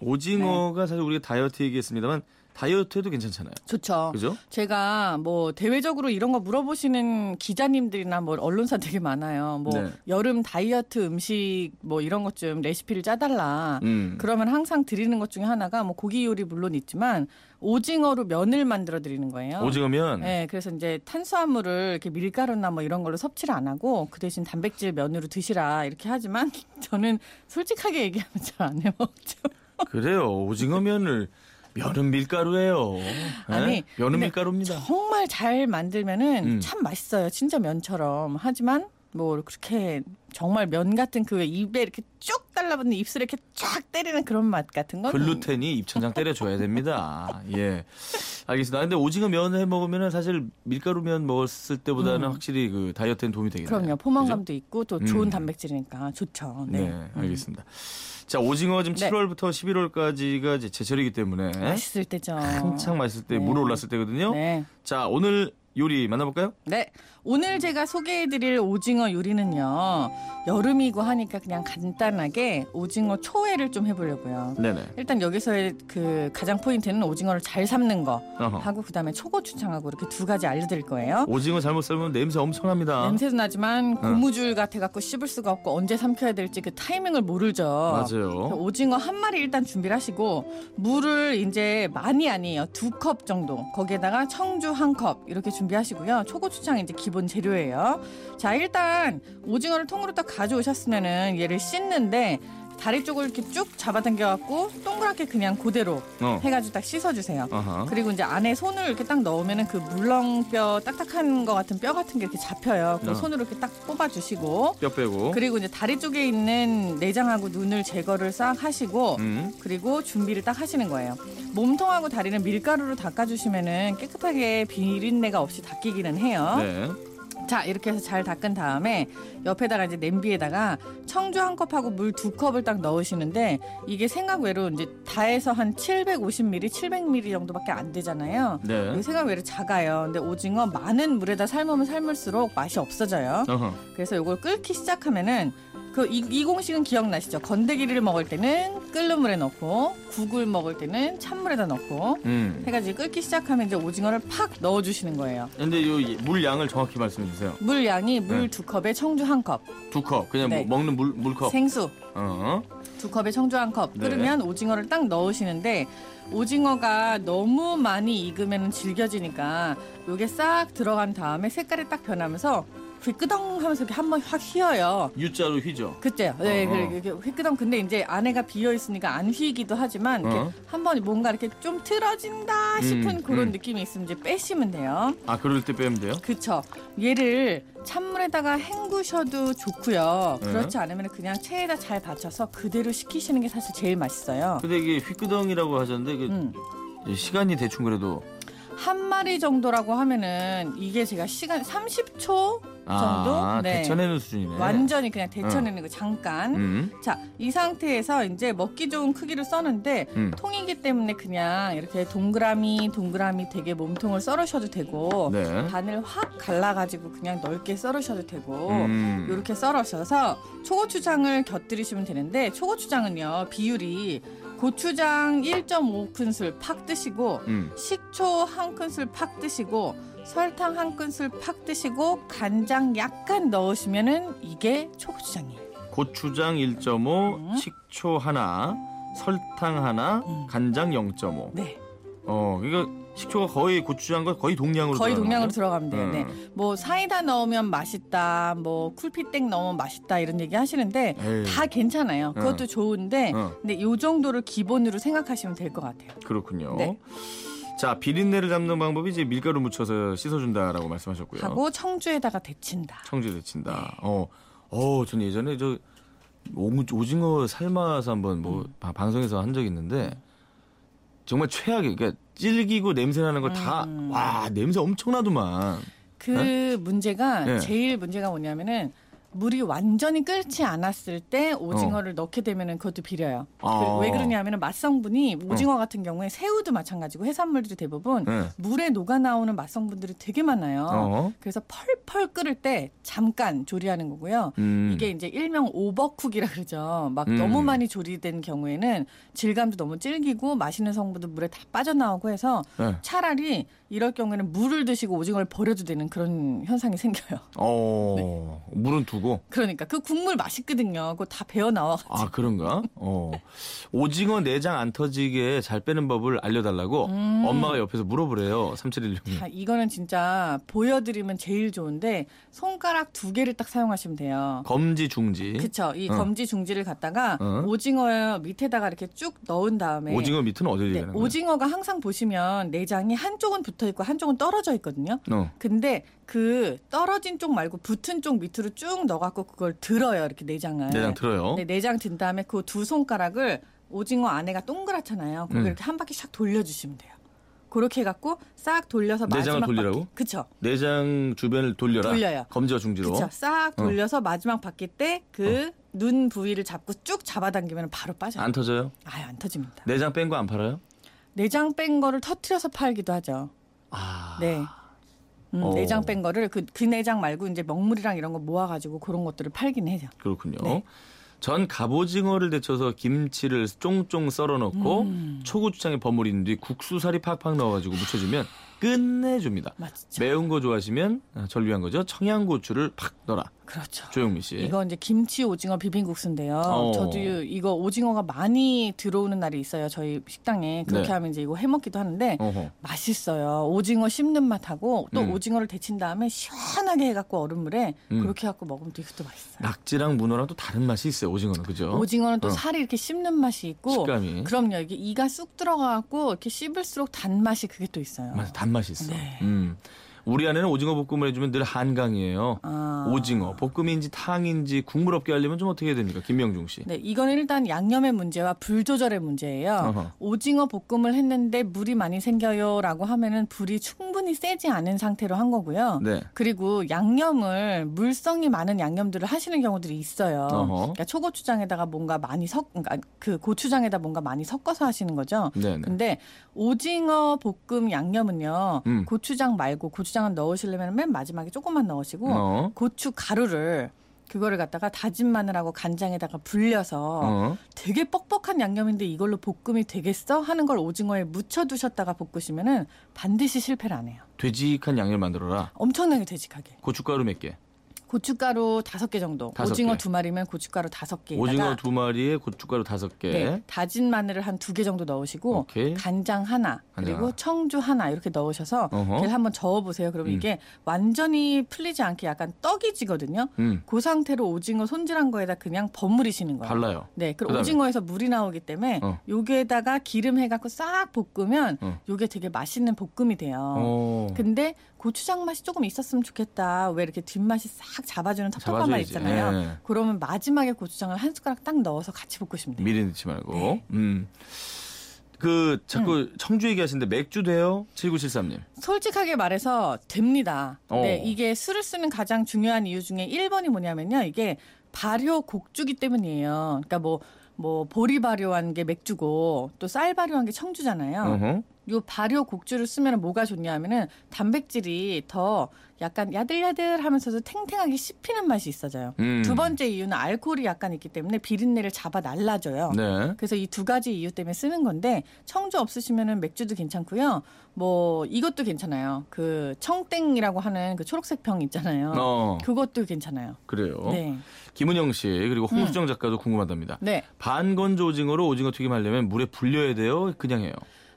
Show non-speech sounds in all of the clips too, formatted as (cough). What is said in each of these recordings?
오징어. 오징어가 사실 우리가 다이어트 얘기했습니다만 다이어트에도 괜찮잖아요. 좋죠. 그죠? 제가 뭐 대외적으로 이런 거 물어보시는 기자님들이나 뭐 언론사 되게 많아요. 뭐 네. 여름 다이어트 음식 뭐 이런 것 좀 레시피를 짜달라. 음. 그러면 항상 드리는 것 중에 하나가 뭐 고기 요리 물론 있지만 오징어로 면을 만들어 드리는 거예요. 오징어면 네, 그래서 이제 탄수화물을 이렇게 밀가루나 뭐 이런 걸로 섭취를 안 하고 그 대신 단백질 면으로 드시라 이렇게 하지만 (laughs) 저는 솔직하게 얘기하면 잘 안 해먹죠. 그래요. 오징어 면을 면은 밀가루예요. 아니, 예? 면은 근데 밀가루입니다. 정말 잘 만들면은 음. 참 맛있어요. 진짜 면처럼. 하지만 뭐 그렇게 정말 면 같은 그왜 입에 이렇게 쭉 달라붙는 입술에 이렇게 쫙 때리는 그런 맛 같은 건 글루텐이 입천장 때려줘야 됩니다. 예. 알겠습니다. 근데 오징어 면 해 먹으면 사실 밀가루 면 먹었을 때보다는 확실히 그 다이어트엔 도움이 되겠네요. 음. 그럼요. 포만감도 있고 또 좋은 음. 단백질이니까 좋죠. 네, 네. 알겠습니다. 자, 오징어 지금 네. 7월부터 11월까지가 이제 제철이기 때문에 맛있을 때죠. 한창 맛있을 때 네. 물 올랐을 때거든요. 네. 자, 오늘 요리 만나볼까요? 네. 오늘 제가 소개해드릴 오징어 요리는요. 여름이고 하니까 그냥 간단하게 오징어 초회를 좀 해보려고요. 네네. 일단 여기서의 그 가장 포인트는 오징어를 잘 삶는 거 어허. 하고 그다음에 초고추장하고 이렇게 두 가지 알려드릴 거예요. 오징어 잘못 삶으면 냄새 엄청납니다. 냄새도 나지만 고무줄 같아갖고 씹을 수가 없고 언제 삼켜야 될지 그 타이밍을 모르죠. 맞아요. 오징어 한 마리 일단 준비를 하시고 물을 이제 많이 아니에요 두 컵 정도 거기에다가 청주 한 컵 이렇게 준비 하시고요. 초고추장 이제 기본 재료예요. 자 일단 오징어를 통으로 딱 가져오셨으면은 얘를 씻는데 다리 쪽을 이렇게 쭉 잡아당겨갖고 동그랗게 그냥 그대로 어. 해가지고 딱 씻어주세요 어허. 그리고 이제 안에 손을 이렇게 딱 넣으면은 그 물렁뼈 딱딱한 거 같은 뼈 같은 게 이렇게 잡혀요 그 어. 손으로 이렇게 딱 뽑아주시고 뼈 빼고. 그리고 이제 다리 쪽에 있는 내장하고 눈을 제거를 싹 하시고 음. 그리고 준비를 딱 하시는 거예요. 몸통하고 다리는 밀가루로 닦아주시면은 깨끗하게 비린내가 없이 닦이기는 해요. 네. 자 이렇게 해서 잘 닦은 다음에 옆에다가 이제 냄비에다가 청주 한 컵하고 물 두 컵을 딱 넣으시는데 이게 생각 외로 이제 다해서 한 750ml, 700ml 정도밖에 안 되잖아요. 네. 이게 생각 외로 작아요. 근데 오징어 많은 물에다 삶으면 삶을수록 맛이 없어져요. 어허. 그래서 이걸 끓기 시작하면은 그 이, 이 공식은 기억나시죠? 건더기를 먹을 때는 끓는 물에 넣고 국을 먹을 때는 찬물에다 넣고 음. 해가지고 끓기 시작하면 이제 오징어를 팍 넣어주시는 거예요. 근데 요물 양을 정확히 말씀해 주세요. 물 양이 물 네. 두 컵에 청주 한 컵, 두 컵. 그냥 네. 뭐 먹는 물 물컵. 생수 어. 두 컵에 청주 한 컵 네. 끓으면 오징어를 딱 넣으시는데 오징어가 너무 많이 익으면 질겨지니까 요게 싹 들어간 다음에 색깔이 딱 변하면서 휘끄덩 하면서 이렇게 한번 확 휘어요. U자로 휘죠. 그때요. 네, 어. 그래, 이렇게 휘끄덩. 근데 이제 안에가 비어 있으니까 안 휘기도 하지만 이렇게 어. 한번 뭔가 이렇게 좀 틀어진다 싶은 음, 그런 음. 느낌이 있으면 이제 빼시면 돼요. 아, 그럴 때 빼면 돼요? 그쵸. 얘를 찬물에다가 헹구셔도 좋고요. 네. 그렇지 않으면 그냥 체에다 잘 받쳐서 그대로 식히시는 게 사실 제일 맛있어요. 근데 이게 휘끄덩이라고 하셨는데 그 음. 시간이 대충 그래도 한 마리 정도라고 하면은 이게 제가 시간 30초 정도? 아, 네. 데쳐내는 수준이네. 완전히 그냥 데쳐내는 거 잠깐. 음. 자, 이 상태에서 이제 먹기 좋은 크기로 써는데 음. 통이기 때문에 그냥 이렇게 동그라미 동그라미 되게 몸통을 썰으셔도 되고 네. 반을 확 갈라가지고 그냥 넓게 썰으셔도 되고 음. 이렇게 썰으셔서 초고추장을 곁들이시면 되는데 초고추장은요 비율이 고추장 1.5큰술 팍 드시고 음. 식초 한 큰술 팍 드시고 설탕 한 큰술 팍 드시고 간장 약간 넣으시면은 이게 초고추장이에요. 고추장 1.5, 음. 식초 하나, 설탕 하나, 음. 간장 0.5. 네. 어, 이거 식초가 거의 고추장과 거의 동량으로 거의 동량으로 돼요. 네. 음. 뭐 사이다 넣으면 맛있다, 뭐 쿨피땡 넣으면 맛있다 이런 얘기 하시는데 에이, 다 괜찮아요. 그것도 어. 좋은데 어. 근데 요 정도를 기본으로 생각하시면 될 것 같아요. 그렇군요. 네. 자, 비린내를 잡는 방법이 이제 밀가루 묻혀서 씻어준다라고 말씀하셨고요. 하고 청주에다가 데친다. 청주 데친다. 어, 어, 전 예전에 저 오- 오징어 삶아서 한번 뭐 음. 바- 방송에서 한 적이 있는데 정말 최악의 그러니까 질기고 냄새 나는 거다 음. 와 냄새 엄청나더만. 그 문제가 네. 제일 문제가 뭐냐면은 물이 완전히 끓지 않았을 때 오징어를 넣게 되면은 그것도 비려요. 아. 그 왜 그러냐면은 맛성분이 오징어 같은 경우에 새우도 마찬가지고 해산물들이 대부분 네. 물에 녹아 나오는 맛성분들이 되게 많아요. 어. 그래서 펄펄 끓을 때 잠깐 조리하는 거고요. 음. 이게 이제 일명 오버쿡이라 그러죠. 막 음. 너무 많이 조리된 경우에는 질감도 너무 질기고 맛있는 성분도 물에 다 빠져나오고 해서 네. 차라리 이럴 경우에는 물을 드시고 오징어를 버려도 되는 그런 현상이 생겨요. 어. (laughs) 물은 두고. 그러니까 그 국물 맛있거든요. 그거 다 배어 나와가지고. 아 그런가? 어. 오징어 내장 안 터지게 잘 빼는 법을 알려달라고 음. 엄마가 옆에서 물어보래요. 3716님. 자, 이거는 진짜 보여드리면 제일 좋은데 손가락 두 개를 딱 사용하시면 돼요. 검지 중지. 그쵸. 이 어. 검지 중지를 갖다가 어. 오징어 밑에다가 이렇게 쭉 넣은 다음에 오징어 밑은 어디를 네, 얘기하는 거예요? 오징어가 항상 보시면 내장이 한쪽은 붙어 있고 한쪽은 떨어져 있거든요. 어. 근데 그 떨어진 쪽 말고 붙은 쪽 밑으로 쭉 넣어갖고 그걸 들어요. 이렇게 내장을. 내장 들어요. 네, 내장 든 다음에 그 두 손가락을 오징어 안에가 동그랗잖아요. 그거 음. 이렇게 한 바퀴 샥 돌려주시면 돼요. 그렇게 해갖고 싹 돌려서 내장을 마지막 돌리라고? 바퀴. 그쵸. 내장 주변을 돌려라. 돌려요. 검지와 중지로. 그쵸. 싹 어. 돌려서 마지막 바퀴 때 그 눈 부위를 잡고 쭉 잡아당기면 바로 빠져요. 안 터져요? 아유, 안 터집니다. 내장 뺀 거 안 팔아요? 내장 뺀 거를 터트려서 팔기도 하죠. 아. 네. 음, 어. 내장 뺀 거를 그, 그 내장 말고 이제 먹물이랑 이런 거 모아가지고 그런 것들을 팔긴 해요. 그렇군요. 네. 전 갑오징어를 데쳐서 김치를 쫑쫑 썰어 넣고 음. 초고추장에 버무린 뒤 국수살이 팍팍 넣어가지고 무쳐주면 끝내줍니다. 맞죠. 매운 거 좋아하시면 아, 절 위한 거죠. 청양고추를 팍 넣어라. 그렇죠. 조영미 씨. 이거 이제 김치 오징어 비빔국수인데요. 어. 저도 이거 오징어가 많이 들어오는 날이 있어요. 저희 식당에 그렇게 네. 하면 이제 이거 해 먹기도 하는데 어허. 맛있어요. 오징어 씹는 맛하고 또 음. 오징어를 데친 다음에 시원하게 해갖고 얼음물에 음. 그렇게 해갖고 먹으면 또 이것도 맛있어요. 낙지랑 문어랑 또 다른 맛이 있어요. 오징어는 그죠? 오징어는 또 어. 살이 이렇게 씹는 맛이 있고 식감이. 그럼요. 이게 이가 쑥 들어가갖고 이렇게 씹을수록 단맛이 그게 또 있어요. 맞아, 단 맛이 있어. 네. 음. 우리 아내는 오징어 볶음을 해주면 늘 한강이에요. 아. 오징어 볶음인지 탕인지 국물 없게 하려면 좀 어떻게 해야 됩니까, 김명중 씨? 네, 이거는 일단 양념의 문제와 불 조절의 문제예요. 어허. 오징어 볶음을 했는데 물이 많이 생겨요라고 하면은 불이 충분히 세지 않은 상태로 한 거고요. 네. 그리고 양념을 물성이 많은 양념들을 하시는 경우들이 있어요. 어허. 그러니까 초고추장에다가 뭔가 많이 섞, 그러니까 그 고추장에다 뭔가 많이 섞어서 하시는 거죠. 네네. 근데 오징어 볶음 양념은요, 음. 고추장 말고 고추 장은 넣으시려면 맨 마지막에 조금만 넣으시고 어. 고추 가루를 그거를 갖다가 다진 마늘하고 간장에다가 불려서 어. 되게 뻑뻑한 양념인데 이걸로 볶음이 되겠어 하는 걸 오징어에 묻혀 두셨다가 볶으시면은 반드시 실패를 안 해요. 되직한 양념 만들어라. 엄청나게 되직하게. 고춧가루 몇 개? 고춧가루 다섯 개 정도. 다섯 오징어 개. 두 마리면 고춧가루 다섯 개에다가 오징어 두 마리에 고춧가루 다섯 개. 네, 다진 마늘을 한 두 개 정도 넣으시고 오케이. 간장 하나 간장 그리고. 청주 하나 이렇게 넣으셔서. 걔를 한번 저어 보세요. 그러면 음. 이게 완전히 풀리지 않게 약간 떡이 지거든요. 음. 그 상태로 오징어 손질한 거에다 그냥 버무리시는 거예요. 발라요. 네, 그? 오징어에서 물이 나오기 때문에 어. 요게다가 기름 해갖고 싹 볶으면 어. 요게 되게 맛있는 볶음이 돼요. 어. 근데 고추장 맛이 조금 있었으면 좋겠다. 왜 이렇게 뒷맛이 싹 잡아주는 텁텁한 맛 잡아줘야지. 있잖아요. 예. 그러면 마지막에 고추장을 한 숟가락 딱 넣어서 같이 볶으시면 돼요. 미리 넣지 말고. 네. 음. 그 자꾸 청주 얘기하시는데 맥주 돼요? 7973님. 솔직하게 말해서 됩니다. 어. 네, 이게 술을 쓰는 가장 중요한 이유 중에 1번이 뭐냐면요. 이게 발효 곡주기 때문이에요. 그러니까 뭐, 뭐, 보리 발효한 게 맥주고 또 쌀 발효한 게 청주잖아요. 어허. 요 발효 곡주를 쓰면 뭐가 좋냐 하면은 단백질이 더 약간 야들야들 하면서도 탱탱하게 씹히는 맛이 있어져요. 음. 두 번째 이유는 알코올이 약간 있기 때문에 비린내를 잡아 날라줘요. 네. 그래서 이 두 가지 이유 때문에 쓰는 건데 청주 없으시면은 맥주도 괜찮고요. 뭐 이것도 괜찮아요. 그 청땡이라고 하는 그 초록색 병 있잖아요. 어. 그것도 괜찮아요. 그래요. 네. 김은영 씨 그리고 홍수정 작가도 궁금하답니다. 네. 반건조 오징어로 오징어 튀김 하려면 물에 불려야 돼요? 그냥 해요?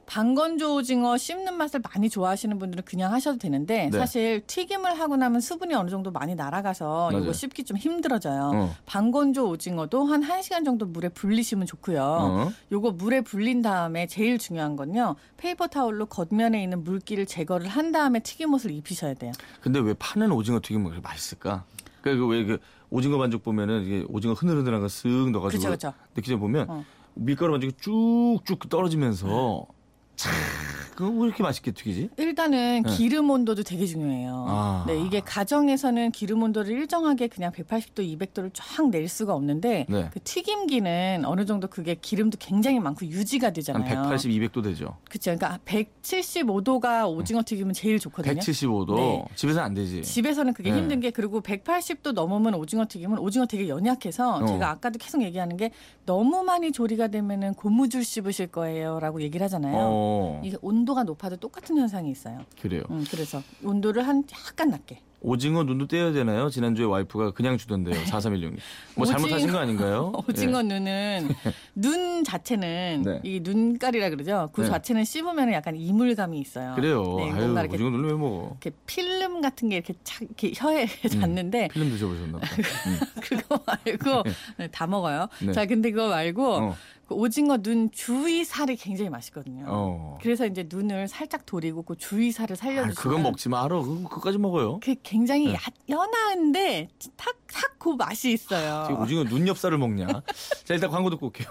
반건조 오징어 씹는 맛을 많이 좋아하시는 분들은 그냥 하셔도 되는데 네. 사실 튀김을 하고 나면 수분이 어느 정도 많이 날아가서 맞아요. 이거 씹기 좀 힘들어져요. 어. 반건조 오징어도 한 1시간 정도 물에 불리시면 좋고요. 어. 요거 물에 불린 다음에 제일 중요한 건요. paper towel로 겉면에 있는 물기를 제거를 한 다음에 튀김옷을 입히셔야 돼요. 근데 왜 파는 오징어 튀김은 그렇게 맛있을까? 그러니까 왜그 오징어 반죽 보면은 이게 오징어 흐느흐느한 거쓱 넣어가지고 그쵸, 그쵸. 느끼다 보면 어. 밀가루 반죽이 쭉쭉 떨어지면서 참 Tch. (laughs) 그거 왜 이렇게 맛있게 튀기지? 일단은 네. 기름 온도도 되게 중요해요. 아. 네, 이게 가정에서는 기름 온도를 일정하게 그냥 180도, 200도를 쫙 낼 수가 없는데 네. 그 튀김기는 어느 정도 그게 기름도 굉장히 많고 유지가 한 되잖아요. 180, 200도 되죠. 그렇죠. 그러니까 175도가 오징어 튀김은 제일 좋거든요. 175도. 네. 집에서는 안 되지. 집에서는 그게 네. 힘든 게 그리고 180도 넘으면 오징어 튀김은 오징어 되게 연약해서 어. 제가 아까도 계속 얘기하는 게 너무 많이 조리가 되면은 고무줄 씹으실 거예요라고 얘기를 하잖아요. 어, 이게 온도 가 높아도 똑같은 현상이 있어요. 그래요. 음, 그래서 온도를 한 약간 낮게. 오징어 눈도 떼야 되나요? 지난주에 와이프가 그냥 주던데요. (laughs) 4316님. 뭐 오징어- 잘못하신 거 아닌가요? (laughs) 오징어 예. 눈은 (laughs) 눈 자체는 네. 이 눈깔이라 그러죠. 그 네. 자체는 씹으면 약간 이물감이 있어요. 그래요. 네, 아유, 이렇게, 오징어 눈을 왜 먹어? 이렇게 필름 같은 게 이렇게 착 이렇게 혀에 음. 닿는데 필름 드셔보셨나 보다. 음. 그거 말고 네, 다 먹어요. 네. 자, 근데 그거 말고 어. 그 오징어 눈 주위 살이 굉장히 맛있거든요. 어. 그래서 이제 눈을 살짝 돌리고 그 주위 살을 아, 그건 먹지 마라. 그거 그거까지 먹어요. 그 굉장히 네. 야, 연한데 탁탁 그 맛이 있어요. 지금 오징어 눈 엽살을 먹냐? 자, 일단 광고 듣고 올게요.